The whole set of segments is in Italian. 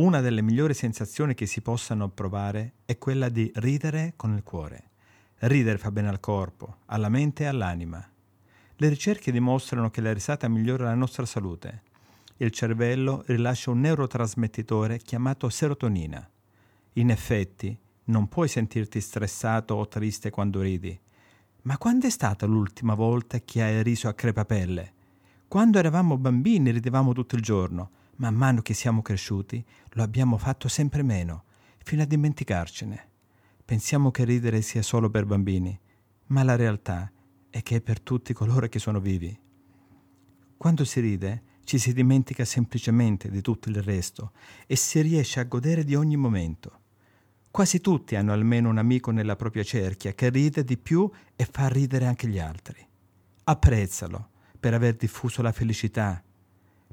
Una delle migliori sensazioni che si possano provare è quella di ridere con il cuore. Ridere fa bene al corpo, alla mente e all'anima. Le ricerche dimostrano che la risata migliora la nostra salute. Il cervello rilascia un neurotrasmettitore chiamato serotonina. In effetti, non puoi sentirti stressato o triste quando ridi. Ma quando è stata l'ultima volta che hai riso a crepapelle? Quando eravamo bambini ridevamo tutto il giorno Man mano che siamo cresciuti lo abbiamo fatto sempre meno, fino a dimenticarcene. Pensiamo che ridere sia solo per bambini, ma la realtà è che è per tutti coloro che sono vivi. Quando si ride ci si dimentica semplicemente di tutto il resto e si riesce a godere di ogni momento. Quasi tutti hanno almeno un amico nella propria cerchia che ride di più e fa ridere anche gli altri. Apprezzalo per aver diffuso la felicità,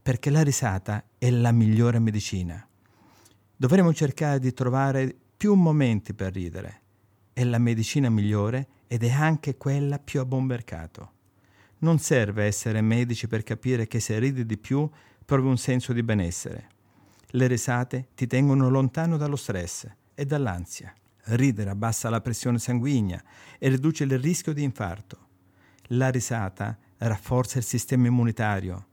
perché la risata è la migliore medicina. Dovremmo cercare di trovare più momenti per ridere. È la medicina migliore ed è anche quella più a buon mercato. Non serve essere medici per capire che se ridi di più provi un senso di benessere. Le risate ti tengono lontano dallo stress e dall'ansia. Ridere abbassa la pressione sanguigna e riduce il rischio di infarto. La risata rafforza il sistema immunitario,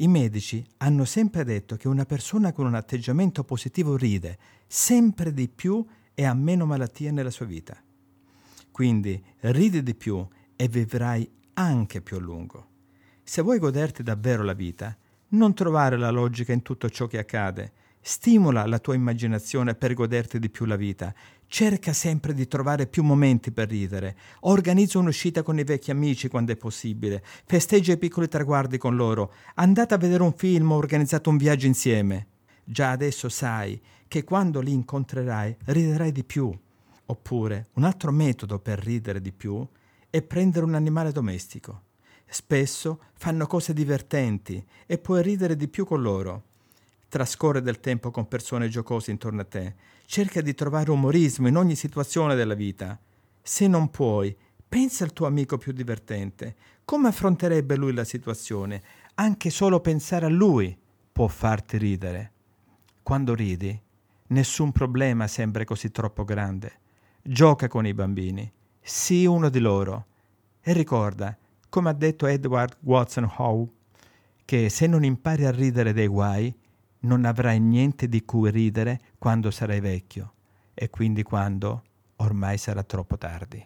i medici hanno sempre detto che una persona con un atteggiamento positivo ride sempre di più e ha meno malattie nella sua vita. Quindi ridi di più e vivrai anche più a lungo. Se vuoi goderti davvero la vita, non trovare la logica in tutto ciò che accade. Stimola la tua immaginazione per goderti di più la vita Cerca sempre di trovare più momenti per ridere. Organizza un'uscita con i vecchi amici quando è possibile. Festeggia i piccoli traguardi con loro. Andate a vedere un film o organizzate un viaggio insieme. Già adesso sai che quando li incontrerai riderai di più. Oppure un altro metodo per ridere di più è prendere un animale domestico. Spesso fanno cose divertenti e puoi ridere di più con loro. Trascorre del tempo con persone giocose intorno a te. Cerca di trovare umorismo in ogni situazione della vita. Se non puoi, pensa al tuo amico più divertente. Come affronterebbe lui la situazione? Anche solo pensare a lui può farti ridere. Quando ridi, nessun problema sembra così troppo grande. Gioca con i bambini, sii uno di loro. E ricorda, come ha detto Edward Watson Howe, che se non impari a ridere dei guai, non avrai niente di cui ridere quando sarai vecchio e quindi quando ormai sarà troppo tardi.